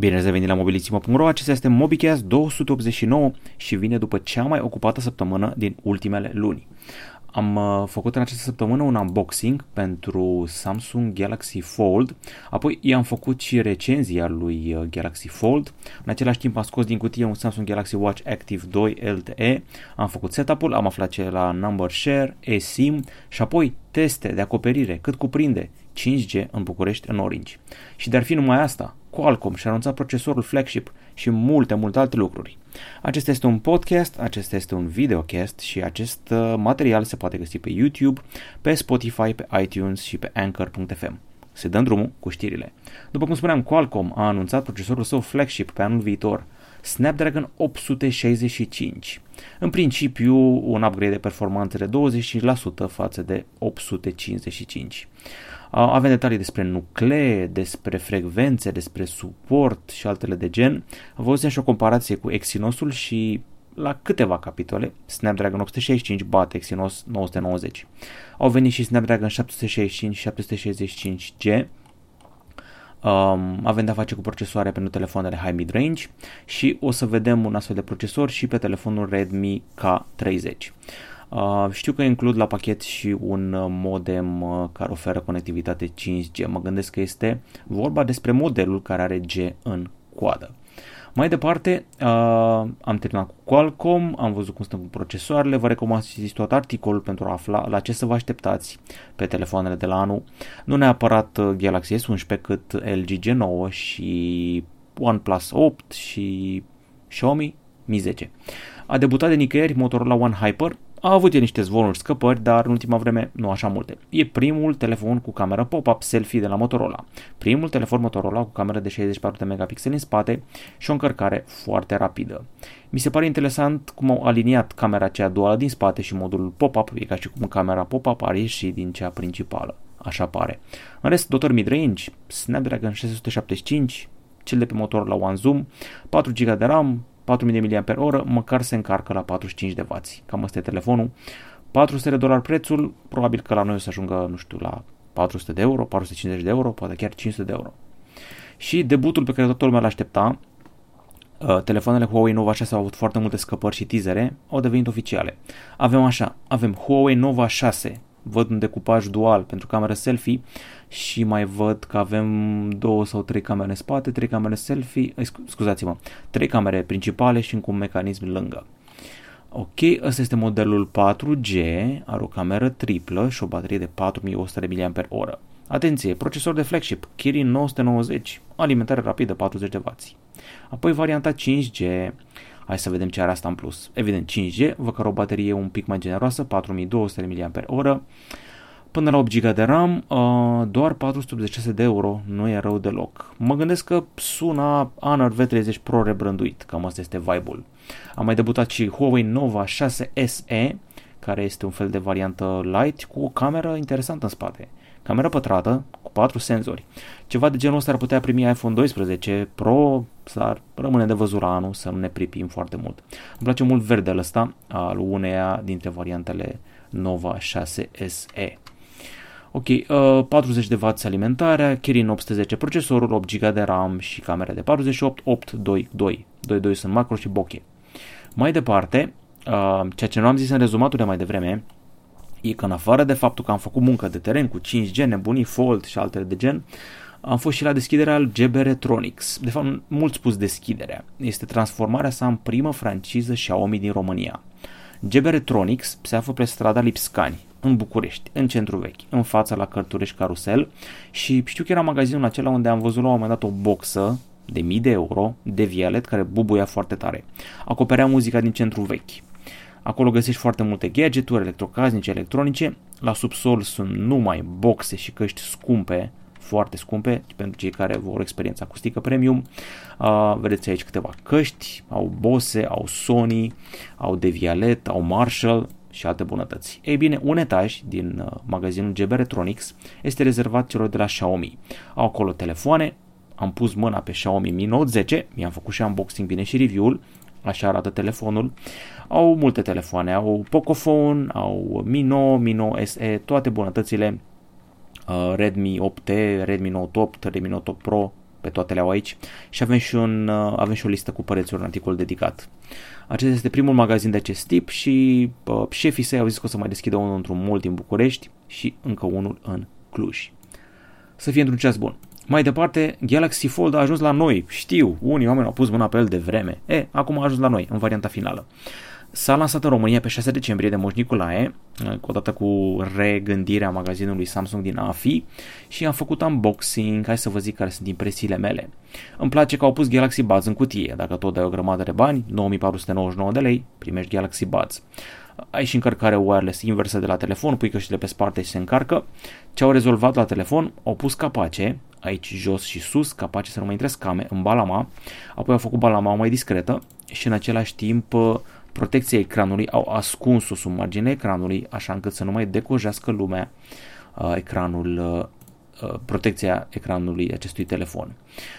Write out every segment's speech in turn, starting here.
Bine ați revenit la mobilițimo.ro, acesta este MobiCast 289 și vine după cea mai ocupată săptămână din ultimele luni. Am uh, făcut în această săptămână un unboxing pentru Samsung Galaxy Fold, apoi i-am făcut și recenzia lui uh, Galaxy Fold. În același timp am scos din cutie un Samsung Galaxy Watch Active 2 LTE, am făcut setup-ul, am aflat ce la Number Share, eSIM și apoi teste de acoperire cât cuprinde 5G în București în Orange. Și de-ar fi numai asta, Qualcomm și-a anunțat procesorul flagship și multe, multe alte lucruri. Acesta este un podcast, acesta este un videocast și acest uh, material se poate găsi pe YouTube, pe Spotify, pe iTunes și pe Anchor.fm. Se dăm drumul cu știrile. După cum spuneam, Qualcomm a anunțat procesorul său flagship pe anul viitor, Snapdragon 865. În principiu, un upgrade de performanță de 25% față de 855. Avem detalii despre nuclee, despre frecvențe, despre suport și altele de gen. Văzusem și o comparație cu Exynosul și la câteva capitole, Snapdragon 865 bate Exynos 990. Au venit și Snapdragon 765 și 765G, Um, avem de-a face cu procesoare pentru telefoanele high mid-range și o să vedem un astfel de procesor și pe telefonul Redmi K30. Uh, știu că includ la pachet și un uh, modem uh, care oferă conectivitate 5G. Mă gândesc că este vorba despre modelul care are G în coadă. Mai departe, uh, am terminat cu Qualcomm, am văzut cum stăm cu procesoarele, vă recomand să citiți tot articolul pentru a afla la ce să vă așteptați pe telefoanele de la anul. Nu neapărat Galaxy S11 cât LG G9 și OnePlus 8 și Xiaomi Mi 10. A debutat de nicăieri Motorola One Hyper, a avut el niște zvonuri, scăpări, dar în ultima vreme nu așa multe. E primul telefon cu cameră pop-up selfie de la Motorola. Primul telefon Motorola cu cameră de 64 de megapixeli în spate și o încărcare foarte rapidă. Mi se pare interesant cum au aliniat camera cea duală din spate și modul pop-up, e ca și cum camera pop-up are și din cea principală. Așa pare. În rest, dotor mid-range, Snapdragon 675, cel de pe motor la One Zoom, 4 GB de RAM, 4000 mAh, măcar se încarcă la 45 de W. Cam asta e telefonul. 400 de dolari prețul, probabil că la noi o să ajungă, nu știu, la 400 de euro, 450 de euro, poate chiar 500 de euro. Și debutul pe care toată lumea l-aștepta, uh, telefoanele Huawei Nova 6 au avut foarte multe scăpări și teasere, au devenit oficiale. Avem așa, avem Huawei Nova 6, văd un decupaj dual pentru cameră selfie și mai văd că avem două sau trei camere în spate, trei camere selfie, eh, scuzați-mă, trei camere principale și încă un mecanism lângă. Ok, ăsta este modelul 4G, are o cameră triplă și o baterie de 4100 mAh. Atenție, procesor de flagship Kirin 990, alimentare rapidă 40 de W. Apoi varianta 5G, hai să vedem ce are asta în plus. Evident 5G, vă care o baterie un pic mai generoasă, 4200 mAh, Până la 8 GB de RAM, uh, doar 486 de euro, nu e rău deloc. Mă gândesc că sună Honor V30 Pro rebrânduit, cam asta este vibe-ul. Am mai debutat și Huawei Nova 6 SE, care este un fel de variantă light cu o cameră interesantă în spate. Cameră pătrată cu 4 senzori. Ceva de genul ăsta ar putea primi iPhone 12 Pro, dar rămâne de văzut la anul să nu ne pripim foarte mult. Îmi place mult verdele ăsta al uneia dintre variantele Nova 6 SE. Ok, uh, 40 de W alimentarea, Kirin 810 procesorul, 8 GB de RAM și camera de 48, 8, 2, 2. 2, 2 sunt macro și bokeh. Mai departe, uh, ceea ce nu am zis în rezumatul de mai devreme, e că în afară de faptul că am făcut muncă de teren cu 5G, nebunii, Fold și altele de gen, am fost și la deschiderea al GB Electronics. De fapt, mult spus deschiderea. Este transformarea sa în primă franciză Xiaomi din România. GB Electronics se află pe strada Lipscani, în București, în centru vechi, în fața la Cărturești Carusel și știu că era magazinul acela unde am văzut la un moment dat o boxă de mii de euro de Violet care bubuia foarte tare. Acoperea muzica din centru vechi. Acolo găsești foarte multe gadgeturi electrocasnice, electronice. La subsol sunt numai boxe și căști scumpe, foarte scumpe, pentru cei care vor o experiență acustică premium. Uh, vedeți aici câteva căști, au Bose, au Sony, au Devialet, au Marshall, și alte bunătăți. Ei bine, un etaj din uh, magazinul GB Electronics este rezervat celor de la Xiaomi. Au acolo telefoane, am pus mâna pe Xiaomi Mi Note 10, mi-am făcut și unboxing bine și review-ul, așa arată telefonul. Au multe telefoane, au Pocophone, au Mi 9, Mi 9 SE, toate bunătățile, uh, Redmi 8T, Redmi Note 8, Redmi Note 8 Pro, pe toate le au aici și avem și, un, uh, avem și o listă cu prețuri, un articol dedicat. Acesta este primul magazin de acest tip și uh, șefii săi au zis că o să mai deschidă unul într-un mult din București și încă unul în Cluj. Să fie într-un ceas bun. Mai departe, Galaxy Fold a ajuns la noi. Știu, unii oameni au pus mâna pe el de vreme. E, acum a ajuns la noi, în varianta finală. S-a lansat în România pe 6 decembrie de Moș Nicolae, odată cu regândirea magazinului Samsung din AFI și am făcut unboxing, hai să vă zic care sunt impresiile mele. Îmi place că au pus Galaxy Buds în cutie, dacă tot dai o grămadă de bani, 9499 de lei, primești Galaxy Buds. Ai și încărcare wireless inversă de la telefon, pui căștile pe spate și se încarcă. Ce au rezolvat la telefon? Au pus capace, aici jos și sus, capace să nu mai intre scame în balama, apoi au făcut balama mai discretă și în același timp protecția ecranului, au ascuns-o sub marginea ecranului, așa încât să nu mai decojească lumea uh, ecranul, uh, uh, protecția ecranului acestui telefon.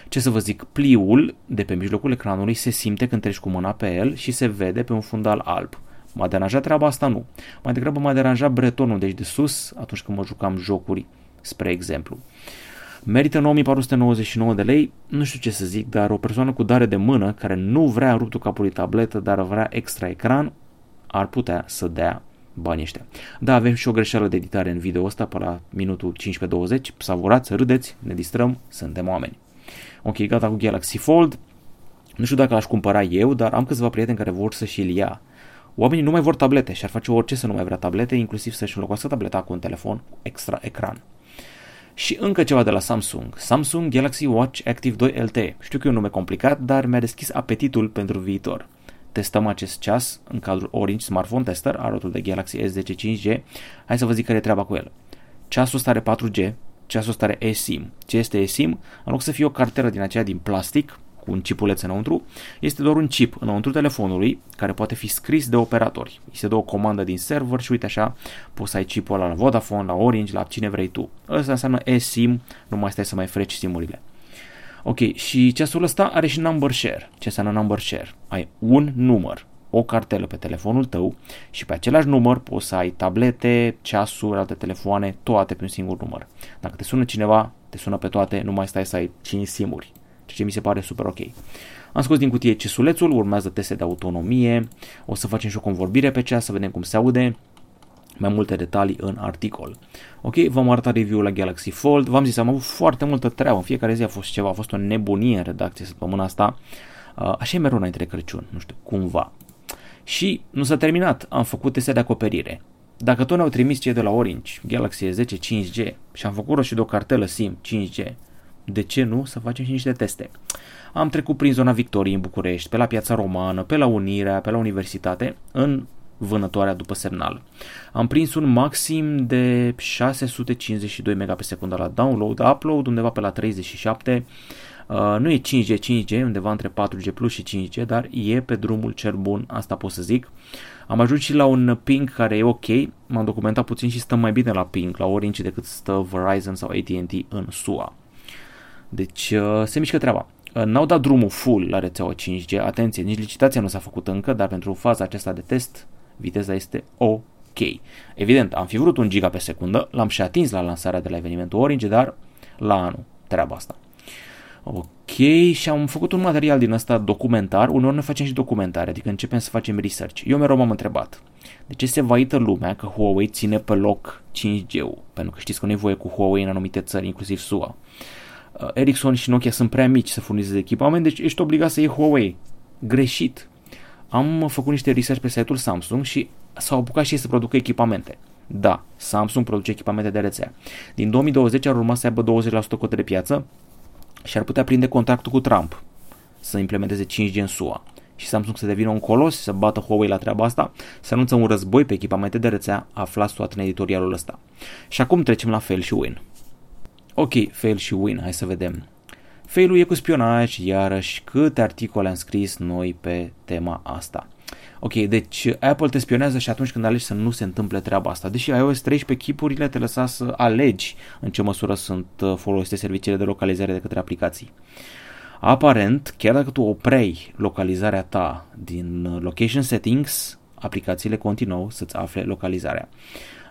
Ce să vă zic, pliul de pe mijlocul ecranului se simte când treci cu mâna pe el și se vede pe un fundal alb. M-a deranjat treaba asta? Nu. Mai degrabă m-a deranjat bretonul, deci de sus, atunci când mă jucam jocuri, spre exemplu. Merită 9499 de lei, nu știu ce să zic, dar o persoană cu dare de mână care nu vrea ruptul capului tabletă, dar vrea extra ecran, ar putea să dea banii ăștia. Da, avem și o greșeală de editare în video ăsta, pe la minutul 15-20, savurați, râdeți, ne distrăm, suntem oameni. Ok, gata cu Galaxy Fold. Nu știu dacă l-aș cumpăra eu, dar am câțiva prieteni care vor să și-l ia. Oamenii nu mai vor tablete și ar face orice să nu mai vrea tablete, inclusiv să-și înlocuiască tableta cu un telefon cu extra ecran. Și încă ceva de la Samsung. Samsung Galaxy Watch Active 2 LTE. Știu că e un nume complicat, dar mi-a deschis apetitul pentru viitor. Testăm acest ceas în cadrul Orange Smartphone Tester, arotul de Galaxy S10 5G. Hai să vă zic care e treaba cu el. Ceasul ăsta are 4G, ceasul ăsta are eSIM. Ce este eSIM? În loc să fie o carteră din aceea din plastic, cu un chipuleț înăuntru, este doar un chip înăuntru telefonului care poate fi scris de operatori. Îi se dă o comandă din server și uite așa poți să ai chipul ăla la Vodafone, la Orange, la cine vrei tu. Asta înseamnă eSIM, nu mai stai să mai freci simurile. Ok, și ceasul ăsta are și number share. Ce înseamnă number share? Ai un număr, o cartelă pe telefonul tău și pe același număr poți să ai tablete, ceasuri, alte telefoane, toate pe un singur număr. Dacă te sună cineva, te sună pe toate, nu mai stai să ai 5 simuri ceea ce mi se pare super ok. Am scos din cutie cesulețul, urmează teste de autonomie, o să facem și o convorbire pe cea să vedem cum se aude, mai multe detalii în articol. Ok, v-am arătat review-ul la Galaxy Fold, v-am zis, am avut foarte multă treabă, în fiecare zi a fost ceva, a fost o nebunie în redacție săptămâna asta, uh, așa e mereu înainte de Crăciun, nu știu, cumva. Și nu s-a terminat, am făcut teste de acoperire. Dacă tot ne-au trimis cei de la Orange, Galaxy S10 5G și am făcut și de o cartelă SIM 5G, de ce nu să facem și niște teste. Am trecut prin zona Victoriei în București, pe la Piața Romană, pe la Unirea, pe la Universitate, în vânătoarea după semnal. Am prins un maxim de 652 MB pe secundă la download, upload undeva pe la 37 Uh, nu e 5G, 5G, undeva între 4G Plus și 5G, dar e pe drumul cel bun, asta pot să zic. Am ajuns și la un ping care e ok, m-am documentat puțin și stăm mai bine la ping, la Orange decât stă Verizon sau AT&T în SUA. Deci uh, se mișcă treaba. Uh, n-au dat drumul full la rețeaua 5G, atenție, nici licitația nu s-a făcut încă, dar pentru faza aceasta de test, viteza este ok. Evident, am fi vrut un giga pe secundă, l-am și atins la lansarea de la evenimentul Orange, dar la anul treaba asta. Ok, și am făcut un material din ăsta documentar, uneori ne facem și documentare, adică începem să facem research. Eu mereu m-am întrebat, de ce se vaită lumea că Huawei ține pe loc 5G-ul? Pentru că știți că nu e voie cu Huawei în anumite țări, inclusiv SUA. Uh, Ericsson și Nokia sunt prea mici să furnizeze echipament, deci ești obligat să iei Huawei. Greșit. Am făcut niște research pe site-ul Samsung și s-au apucat și ei să producă echipamente. Da, Samsung produce echipamente de rețea. Din 2020 ar urma să aibă 20% cote de piață și ar putea prinde contactul cu Trump să implementeze 5G în SUA. Și Samsung să devină un colos, să bată Huawei la treaba asta, să anunță un război pe echipamente de rețea, aflați toate în editorialul ăsta. Și acum trecem la fail și win. Ok, fail și win, hai să vedem. Failul e cu spionaj, iarăși câte articole am scris noi pe tema asta. Ok, deci Apple te spionează și atunci când alegi să nu se întâmple treaba asta. Deși iOS 13 chipurile te lăsa să alegi în ce măsură sunt uh, folosite serviciile de localizare de către aplicații. Aparent, chiar dacă tu oprei localizarea ta din uh, Location Settings, aplicațiile continuă să-ți afle localizarea. Uh,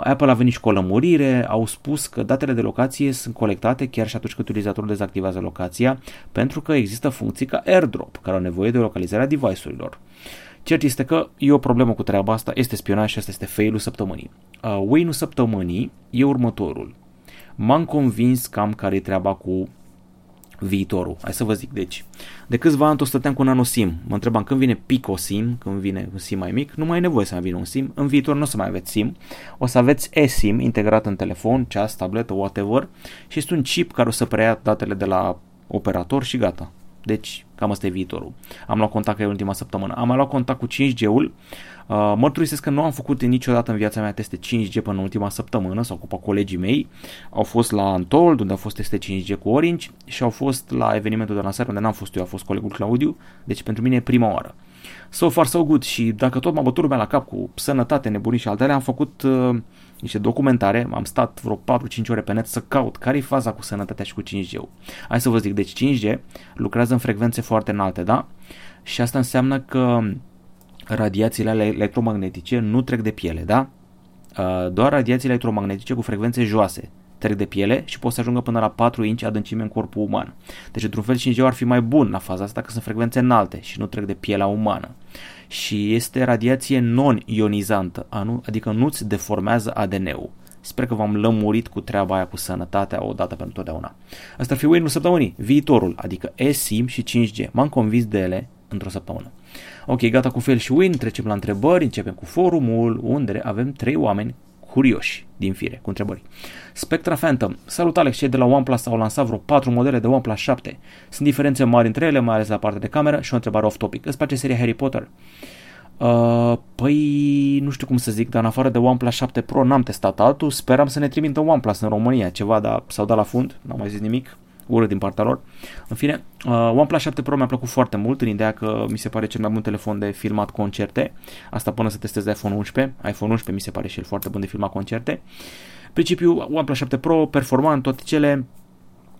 Apple a venit și cu o lămurire, au spus că datele de locație sunt colectate chiar și atunci când utilizatorul dezactivează locația, pentru că există funcții ca AirDrop, care au nevoie de localizarea device-urilor. Cert este că e o problemă cu treaba asta, este spionaj și asta este failul săptămânii. Uh, Wayne-ul săptămânii e următorul. M-am convins cam care e treaba cu viitorul. Hai să vă zic, deci, de câțiva ani tot stăteam cu nano SIM. Mă întrebam când vine Pico SIM, când vine un SIM mai mic, nu mai e nevoie să mai vină un SIM. În viitor nu o să mai aveți SIM. O să aveți eSIM integrat în telefon, ceas, tabletă, whatever și este un chip care o să preia datele de la operator și gata. Deci, cam asta e viitorul. Am luat contact cu el ultima săptămână. Am mai luat contact cu 5G-ul. Uh, mărturisesc că nu am făcut niciodată în viața mea teste 5G până în ultima săptămână, s-au ocupat colegii mei. Au fost la Antold, unde au fost teste 5G cu Orange și au fost la evenimentul de lansare, unde n-am fost eu, a fost colegul Claudiu. Deci pentru mine e prima oară. So far so good și dacă tot m-a bătut lumea la cap cu sănătate, nebunii și altele, am făcut uh, niște documentare, am stat vreo 4-5 ore pe net să caut care e faza cu sănătatea și cu 5G-ul. Hai să vă zic, deci 5G lucrează în frecvențe foarte înalte, da? Și asta înseamnă că radiațiile electromagnetice nu trec de piele, da? Uh, doar radiațiile electromagnetice cu frecvențe joase trec de piele și pot să ajungă până la 4 inci adâncime în corpul uman. Deci, într-un fel, 5G ar fi mai bun la faza asta că sunt frecvențe înalte și nu trec de pielea umană. Și este radiație non-ionizantă, adică nu-ți deformează ADN-ul. Sper că v-am lămurit cu treaba aia cu sănătatea odată pentru totdeauna. Asta ar fi win săptămânii, viitorul, adică eSIM și 5G. M-am convins de ele într-o săptămână. Ok, gata cu fel și win, trecem la întrebări, începem cu forumul, unde avem trei oameni curioși din fire, cu întrebări. Spectra Phantom. Salut Alex, cei de la OnePlus au lansat vreo 4 modele de OnePlus 7. Sunt diferențe mari între ele, mai ales la partea de cameră și o întrebare off-topic. Îți place seria Harry Potter? Uh, păi, nu știu cum să zic, dar în afară de OnePlus 7 Pro n-am testat altul, speram să ne trimită OnePlus în România, ceva, dar s-au dat la fund, n-am mai zis nimic urât din partea lor. În fine, uh, OnePlus 7 Pro mi-a plăcut foarte mult în ideea că mi se pare cel mai bun telefon de filmat concerte. Asta până să testez iPhone 11. iPhone 11 mi se pare și el foarte bun de filmat concerte. Principiul OnePlus 7 Pro, performant, toate cele,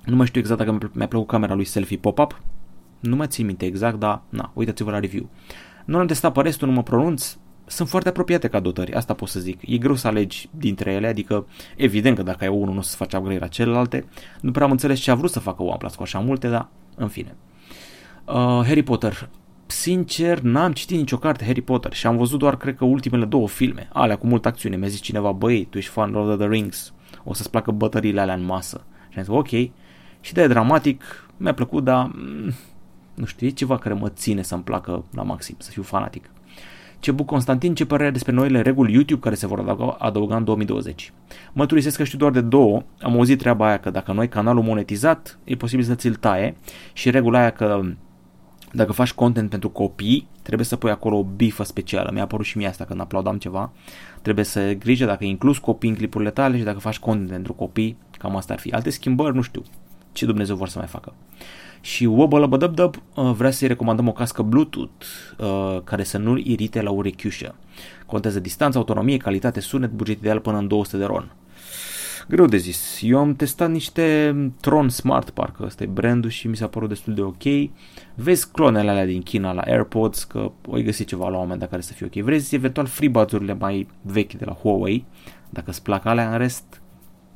nu mai știu exact dacă mi-a plăcut camera lui selfie pop-up, nu mai țin minte exact, dar na, uitați-vă la review. Nu am testat pe restul, nu mă pronunț, sunt foarte apropiate ca dotări, asta pot să zic. E greu să alegi dintre ele, adică evident că dacă ai unul nu o să faci upgrade la celelalte. Nu prea am înțeles ce a vrut să facă OnePlus cu așa multe, dar în fine. Uh, Harry Potter. Sincer, n-am citit nicio carte Harry Potter și am văzut doar, cred că, ultimele două filme, alea cu multă acțiune. Mi-a zis cineva, băi, tu ești fan Lord of the Rings, o să-ți placă bătăriile alea în masă. Și am zis, ok. Și de dramatic, mi-a plăcut, dar mm, nu știu, e ceva care mă ține să-mi placă la maxim, să fiu fanatic. Cebu Constantin, ce părere despre noile reguli YouTube care se vor adăuga, adăuga în 2020? Mă turisesc că știu doar de două. Am auzit treaba aia că dacă noi canalul monetizat, e posibil să ți-l taie și regula aia că dacă faci content pentru copii, trebuie să pui acolo o bifă specială. Mi-a apărut și mie asta când aplaudam ceva. Trebuie să grijă dacă inclus copii în clipurile tale și dacă faci content pentru copii, cam asta ar fi. Alte schimbări, nu știu ce Dumnezeu vor să mai facă și Wobblabadubdub uh, vrea să-i recomandăm o cască Bluetooth uh, care să nu-l irite la urechiușă. Contează distanță, autonomie, calitate, sunet, buget ideal până în 200 de RON. Greu de zis. Eu am testat niște Tron Smart, parcă ăsta e brandul și mi s-a părut destul de ok. Vezi clonele alea din China la AirPods, că o găsi ceva la un moment dat care să fie ok. Vrei eventual FreeBuds-urile mai vechi de la Huawei, dacă îți plac alea, în rest,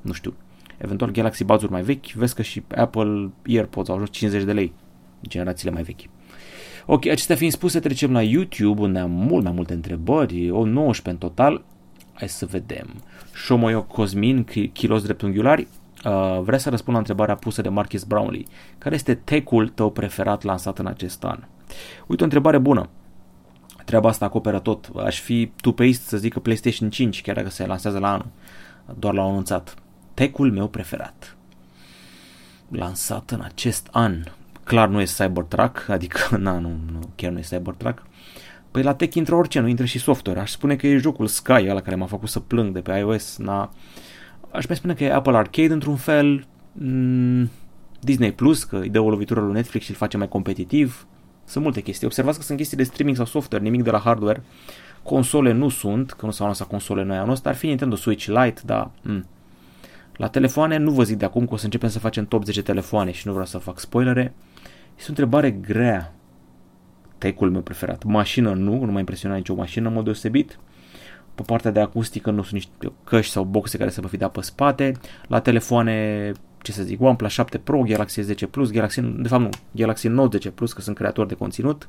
nu știu, eventual Galaxy Buds-uri mai vechi, vezi că și Apple AirPods au ajuns 50 de lei, generațiile mai vechi. Ok, acestea fiind spuse, trecem la YouTube, unde am mult mai multe întrebări, o 19 în total. Hai să vedem. Shomoyo Cosmin, kilos dreptunghiulari, uh, vrea să răspund la întrebarea pusă de Marcus Brownlee. Care este tech-ul tău preferat lansat în acest an? Uite o întrebare bună. Treaba asta acoperă tot. Aș fi two-paced să zic că PlayStation 5, chiar dacă se lansează la anul. Doar l-au anunțat tech-ul meu preferat. Lansat în acest an. Clar nu e Cybertruck, adică na, nu, nu, chiar nu e Cybertruck. Păi la tech intră orice, nu intră și software. Aș spune că e jocul Sky, ăla care m-a făcut să plâng de pe iOS. Na... Aș mai spune că e Apple Arcade într-un fel. Mm, Disney Plus, că îi dă o lovitură lui Netflix și îl face mai competitiv. Sunt multe chestii. Observați că sunt chestii de streaming sau software, nimic de la hardware. Console nu sunt, că nu s-au lansat console noi anul ăsta. Ar fi Nintendo Switch Lite, dar mm, la telefoane nu vă zic de acum că o să începem să facem top 10 telefoane și nu vreau să fac spoilere. Este o întrebare grea. Tech-ul meu preferat. Mașină nu, nu m-a impresionat nicio mașină în mod deosebit. Pe partea de acustică nu sunt niște căști sau boxe care să vă fi dat pe spate. La telefoane, ce să zic, OnePlus 7 Pro, Galaxy S10 Plus, Galaxy, de fapt nu, Galaxy Note 10 Plus, că sunt creator de conținut.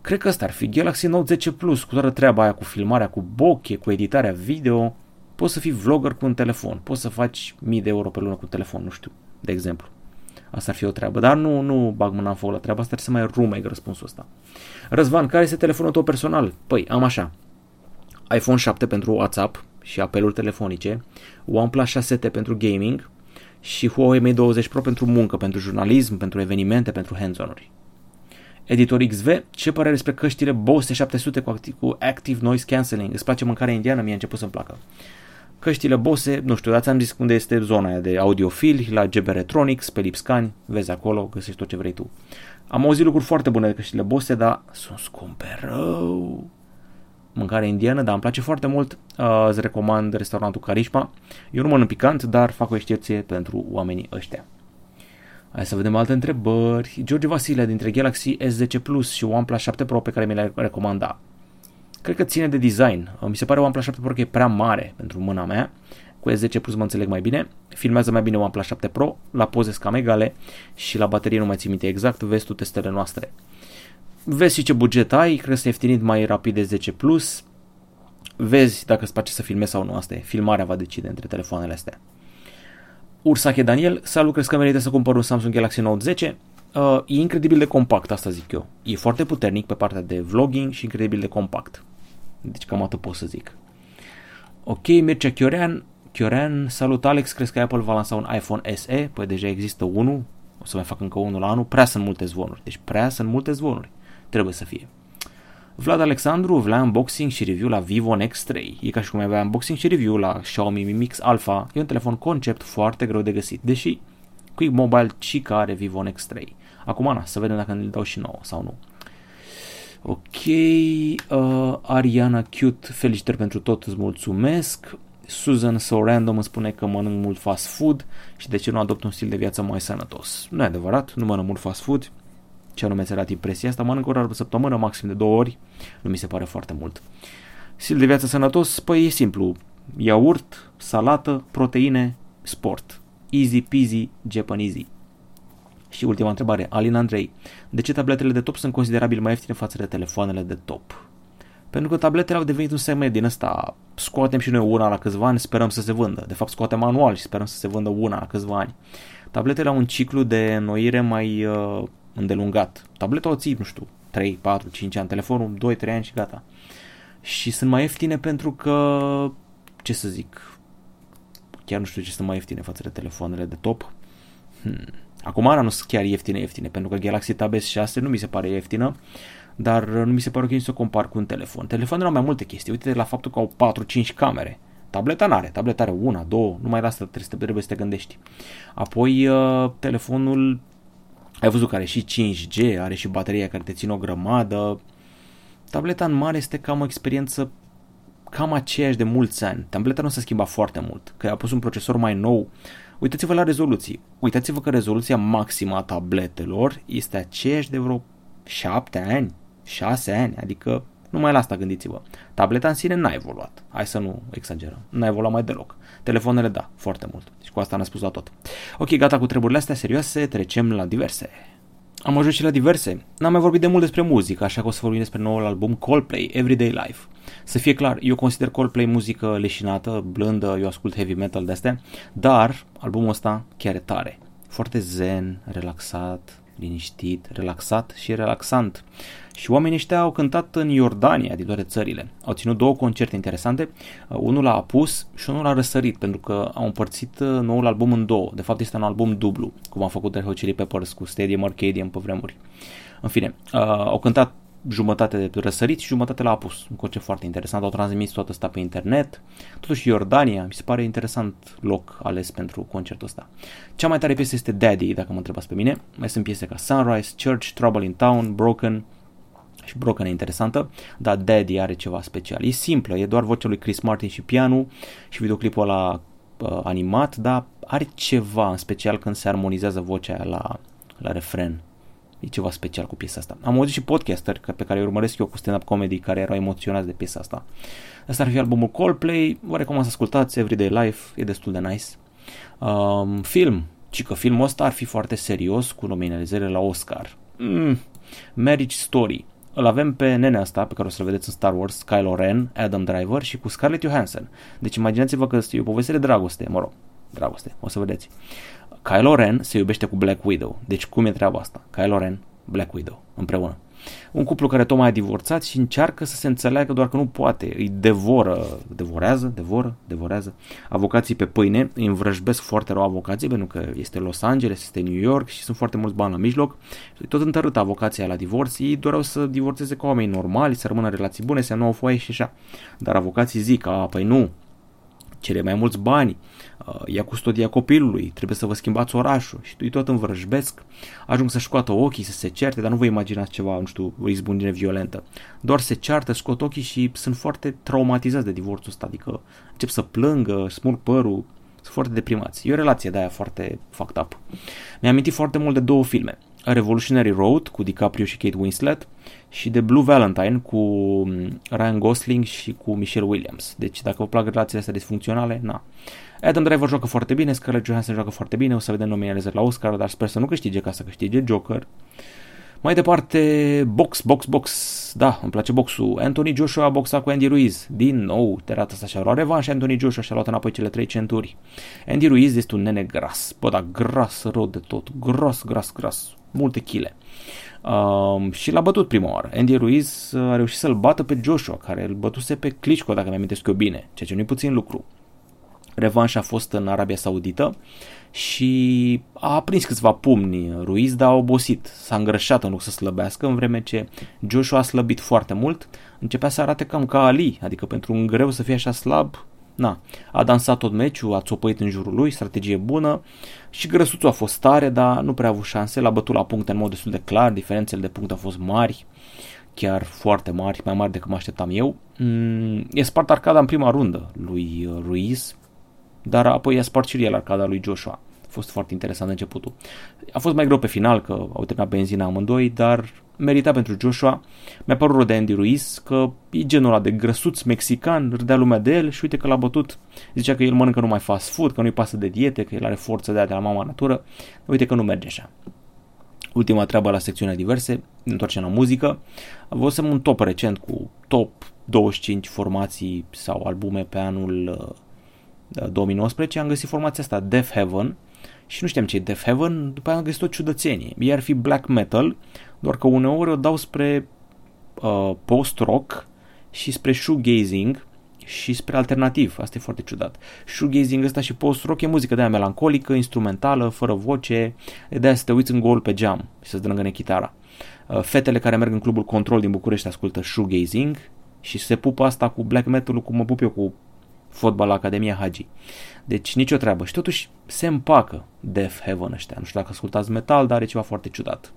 Cred că ăsta ar fi Galaxy Note 10 Plus, cu toată treaba aia cu filmarea cu bokeh, cu editarea video. Poți să fii vlogger cu un telefon, poți să faci mii de euro pe lună cu telefon, nu știu, de exemplu. Asta ar fi o treabă, dar nu, nu bag mâna în foc la treaba asta, trebuie să mai rumeg răspunsul ăsta. Răzvan, care este telefonul tău personal? Păi, am așa. iPhone 7 pentru WhatsApp și apeluri telefonice, OnePlus 6T pentru gaming și Huawei Mate 20 Pro pentru muncă, pentru jurnalism, pentru evenimente, pentru hands-on-uri. Editor XV, ce părere despre căștile Bose 700 cu active, cu active Noise Cancelling? Îți place mâncarea indiană? Mie a început să-mi placă. Căștile Bose, nu știu, dați am zis unde este zona aia de audiofili, la GB Retronics, pe Lipscani, vezi acolo, găsești tot ce vrei tu. Am auzit lucruri foarte bune de căștile Bose, dar sunt scumpe rău. Mâncare indiană, dar îmi place foarte mult. Uh, îți recomand restaurantul Carisma. Eu nu mănânc picant, dar fac o excepție pentru oamenii ăștia. Hai să vedem alte întrebări. George Vasile dintre Galaxy S10 Plus și OnePlus 7 Pro pe care mi le-ai recomanda. Cred că ține de design. Mi se pare OnePlus 7 Pro că e prea mare pentru mâna mea. Cu S10 Plus mă înțeleg mai bine. Filmează mai bine OnePlus 7 Pro, la poze cam egale și la baterie nu mai țin minte exact, vezi tu testele noastre. Vezi și ce buget ai, cred că ieftinit mai rapid de 10 Plus. Vezi dacă îți place să filmezi sau nu, asta e. Filmarea va decide între telefoanele astea. Ursache Daniel, salut, crezi că merită să cumpăr un Samsung Galaxy Note 10? Uh, e incredibil de compact, asta zic eu. E foarte puternic pe partea de vlogging și incredibil de compact. Deci cam atât pot să zic. Ok, Mircea Chiorean. Chiorean, salut Alex, crezi că Apple va lansa un iPhone SE? Păi deja există unul, o să mai fac încă unul la anul. Prea sunt multe zvonuri, deci prea sunt multe zvonuri. Trebuie să fie. Vlad Alexandru vrea unboxing și review la Vivo X3. E ca și cum avea unboxing și review la Xiaomi Mi Mix Alpha. E un telefon concept foarte greu de găsit, deși Quick Mobile și care Vivo X3. Acum, na, să vedem dacă ne dau și nouă sau nu. Ok, uh, Ariana Cute, felicitări pentru tot, îți mulțumesc. Susan So Random îmi spune că mănânc mult fast food și de ce nu adopt un stil de viață mai sănătos. Nu e adevărat, nu mănânc mult fast food. Ce anume ți-a dat impresia asta? Mănânc o dată pe săptămână, maxim de două ori. Nu mi se pare foarte mult. Stil de viață sănătos? Păi e simplu. Iaurt, salată, proteine, sport. Easy peasy, Japanese. Și ultima întrebare, Alin Andrei. De ce tabletele de top sunt considerabil mai ieftine față de telefoanele de top? Pentru că tabletele au devenit un segment din ăsta. Scoatem și noi una la câțiva ani, sperăm să se vândă. De fapt, scoatem manual și sperăm să se vândă una la câțiva ani. Tabletele au un ciclu de înnoire mai uh, îndelungat. Tableta o ții, nu știu, 3, 4, 5 ani, telefonul 2, 3 ani și gata. Și sunt mai ieftine pentru că, ce să zic, chiar nu știu ce sunt mai ieftine față de telefoanele de top. Hmm. Acum nu sunt chiar ieftine, ieftine, pentru că Galaxy Tab S6 nu mi se pare ieftină, dar nu mi se pare ok să o compar cu un telefon. Telefonul au mai multe chestii, uite la faptul că au 4-5 camere. Tableta nu are, tableta are una, două, numai la asta trebuie să, trebuie să te gândești. Apoi uh, telefonul, ai văzut că are și 5G, are și bateria care te ține o grămadă. Tableta în mare este cam o experiență cam aceeași de mulți ani. Tableta nu se schimba foarte mult, că a pus un procesor mai nou, Uitați-vă la rezoluții. Uitați-vă că rezoluția maximă a tabletelor este aceeași de vreo 7 ani, 6 ani, adică numai la asta gândiți-vă. Tableta în sine n-a evoluat. Hai să nu exagerăm. N-a evoluat mai deloc. Telefoanele da, foarte mult. Și deci cu asta am spus la tot. Ok, gata cu treburile astea serioase, trecem la diverse. Am ajuns și la diverse. N-am mai vorbit de mult despre muzică, așa că o să vorbim despre noul album Coldplay, Everyday Life. Să fie clar, eu consider Coldplay muzică leșinată, blândă, eu ascult heavy metal de astea, dar albumul ăsta chiar e tare. Foarte zen, relaxat, liniștit, relaxat și relaxant. Și oamenii ăștia au cântat în Iordania, din toate țările. Au ținut două concerte interesante, uh, unul a apus și unul a răsărit, pentru că au împărțit uh, noul album în două. De fapt este un album dublu, cum a făcut Red Hot Chili Peppers cu Stadium Arcadium pe vremuri. În fine, uh, au cântat jumătate de răsărit și jumătate la apus. Un concert foarte interesant, au transmis tot asta pe internet. Totuși Iordania, mi se pare interesant loc ales pentru concertul ăsta. Cea mai tare piesă este Daddy, dacă mă întrebați pe mine. Mai sunt piese ca Sunrise, Church, Trouble in Town, Broken, și Broken e interesantă, dar Daddy are ceva special. E simplă, e doar vocea lui Chris Martin și pianul și videoclipul ăla uh, animat, dar are ceva în special când se armonizează vocea la, la refren. E ceva special cu piesa asta. Am auzit și podcasteri pe care îi urmăresc eu cu stand-up comedy care erau emoționați de piesa asta. Asta ar fi albumul Coldplay, vă recomand să ascultați Everyday Life, e destul de nice. Um, film, ci că filmul ăsta ar fi foarte serios cu nominalizările la Oscar. Mm, Marriage Story. Îl avem pe nenea asta, pe care o să-l vedeți în Star Wars, Kylo Ren, Adam Driver și cu Scarlett Johansson. Deci imaginați-vă că e o poveste de dragoste, mă rog, dragoste, o să vedeți. Kylo Ren se iubește cu Black Widow. Deci cum e treaba asta? Kylo Ren, Black Widow, împreună. Un cuplu care tocmai a divorțat și încearcă să se înțeleagă, doar că nu poate. Îi devoră, devorează, devoră, devorează. Avocații pe pâine îi învrăjbesc foarte rău avocații, pentru că este Los Angeles, este New York și sunt foarte mulți bani la mijloc. Tot întărât avocația la divorț, ei doreau să divorțeze ca oameni normali, să rămână relații bune, să nu o foaie și așa. Dar avocații zic, a, păi nu, cere mai mulți bani, uh, ia custodia copilului, trebuie să vă schimbați orașul și îi tot învrăjbesc, ajung să-și scoată ochii, să se certe, dar nu vă imaginați ceva, nu știu, o izbundire violentă. Doar se ceartă, scot ochii și sunt foarte traumatizați de divorțul ăsta, adică încep să plângă, smurg părul, sunt foarte deprimați. E o relație de aia foarte fucked up. Mi-a amintit foarte mult de două filme. Revolutionary Road cu DiCaprio și Kate Winslet și de Blue Valentine cu mm, Ryan Gosling și cu Michelle Williams. Deci dacă vă plac relațiile astea disfuncționale, na. Adam Driver joacă foarte bine, Scarlett Johansson joacă foarte bine, o să vedem nominalizări la Oscar, dar sper să nu câștige ca să câștige Joker. Mai departe, box, box, box. Da, îmi place boxul. Anthony Joshua a boxat cu Andy Ruiz. Din nou, de data asta și-a luat revanș Anthony Joshua și-a luat înapoi cele trei centuri. Andy Ruiz este un nene gras. Bă, da, gras rău de tot. Gros, gras, gras. Multe chile. Um, și l-a bătut prima oară. Andy Ruiz a reușit să-l bată pe Joshua, care îl bătuse pe Klitschko, dacă mi-amintesc eu bine, ceea ce nu-i puțin lucru. Revanșa a fost în Arabia Saudită și a prins câțiva pumni Ruiz, dar a obosit. S-a îngrășat în loc să slăbească, în vreme ce Joshua a slăbit foarte mult. Începea să arate cam ca Ali, adică pentru un greu să fie așa slab, na, a dansat tot meciul, a țopăit în jurul lui, strategie bună și grăsuțul a fost tare, dar nu prea a avut șanse, l-a bătut la puncte în mod destul de clar, diferențele de puncte au fost mari, chiar foarte mari, mai mari decât mă așteptam eu. Mm, e spart arcada în prima rundă lui Ruiz, dar apoi i-a spart și el arcada lui Joshua. A fost foarte interesant începutul. A fost mai greu pe final, că au terminat benzina amândoi, dar merita pentru Joshua. Mi-a părut rău de Andy Ruiz că e genul ăla de grăsuț mexican, râdea lumea de el și uite că l-a bătut. Zicea că el mănâncă numai fast food, că nu-i pasă de diete, că el are forță de aia de la mama natură. Uite că nu merge așa. Ultima treabă la secțiunea diverse, ne întoarcem la muzică. Văzusem un top recent cu top 25 formații sau albume pe anul 2019. Uh, Am găsit formația asta, Death Heaven, și nu știam ce e Death Heaven, după aia am găsit o ciudățenie. Ei ar fi black metal, doar că uneori o dau spre uh, post-rock și spre shoegazing și spre alternativ. Asta e foarte ciudat. Shoegazing ăsta și post-rock e muzică de aia melancolică, instrumentală, fără voce, de aia să te uiți în gol pe geam și să-ți drângăne chitara. Uh, fetele care merg în clubul Control din București ascultă shoegazing și se pupă asta cu black metal cum mă pup eu cu fotbal la Academia Hagi. Deci nicio treabă. Și totuși se împacă Death Heaven ăștia. Nu știu dacă ascultați metal, dar are ceva foarte ciudat.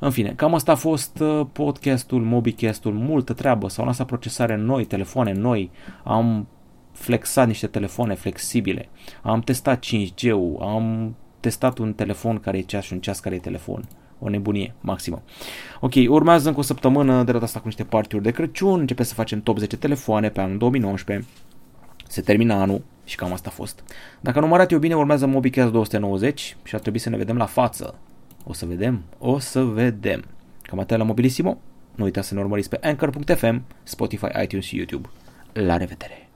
În fine, cam asta a fost uh, podcastul, mobicastul, multă treabă. S-au lansat procesare noi, telefoane noi. Am flexat niște telefoane flexibile. Am testat 5G-ul, am testat un telefon care e ceas și un ceas care e telefon. O nebunie maximă. Ok, urmează încă o săptămână de data asta cu niște partiuri de Crăciun. Începem să facem top 10 telefoane pe anul 2019 se termină anul și cam asta a fost. Dacă numărat eu bine, urmează MobiCast 290 și ar trebui să ne vedem la față. O să vedem? O să vedem. Cam atât la Mobilissimo. Nu uitați să ne urmăriți pe Anchor.fm, Spotify, iTunes și YouTube. La revedere!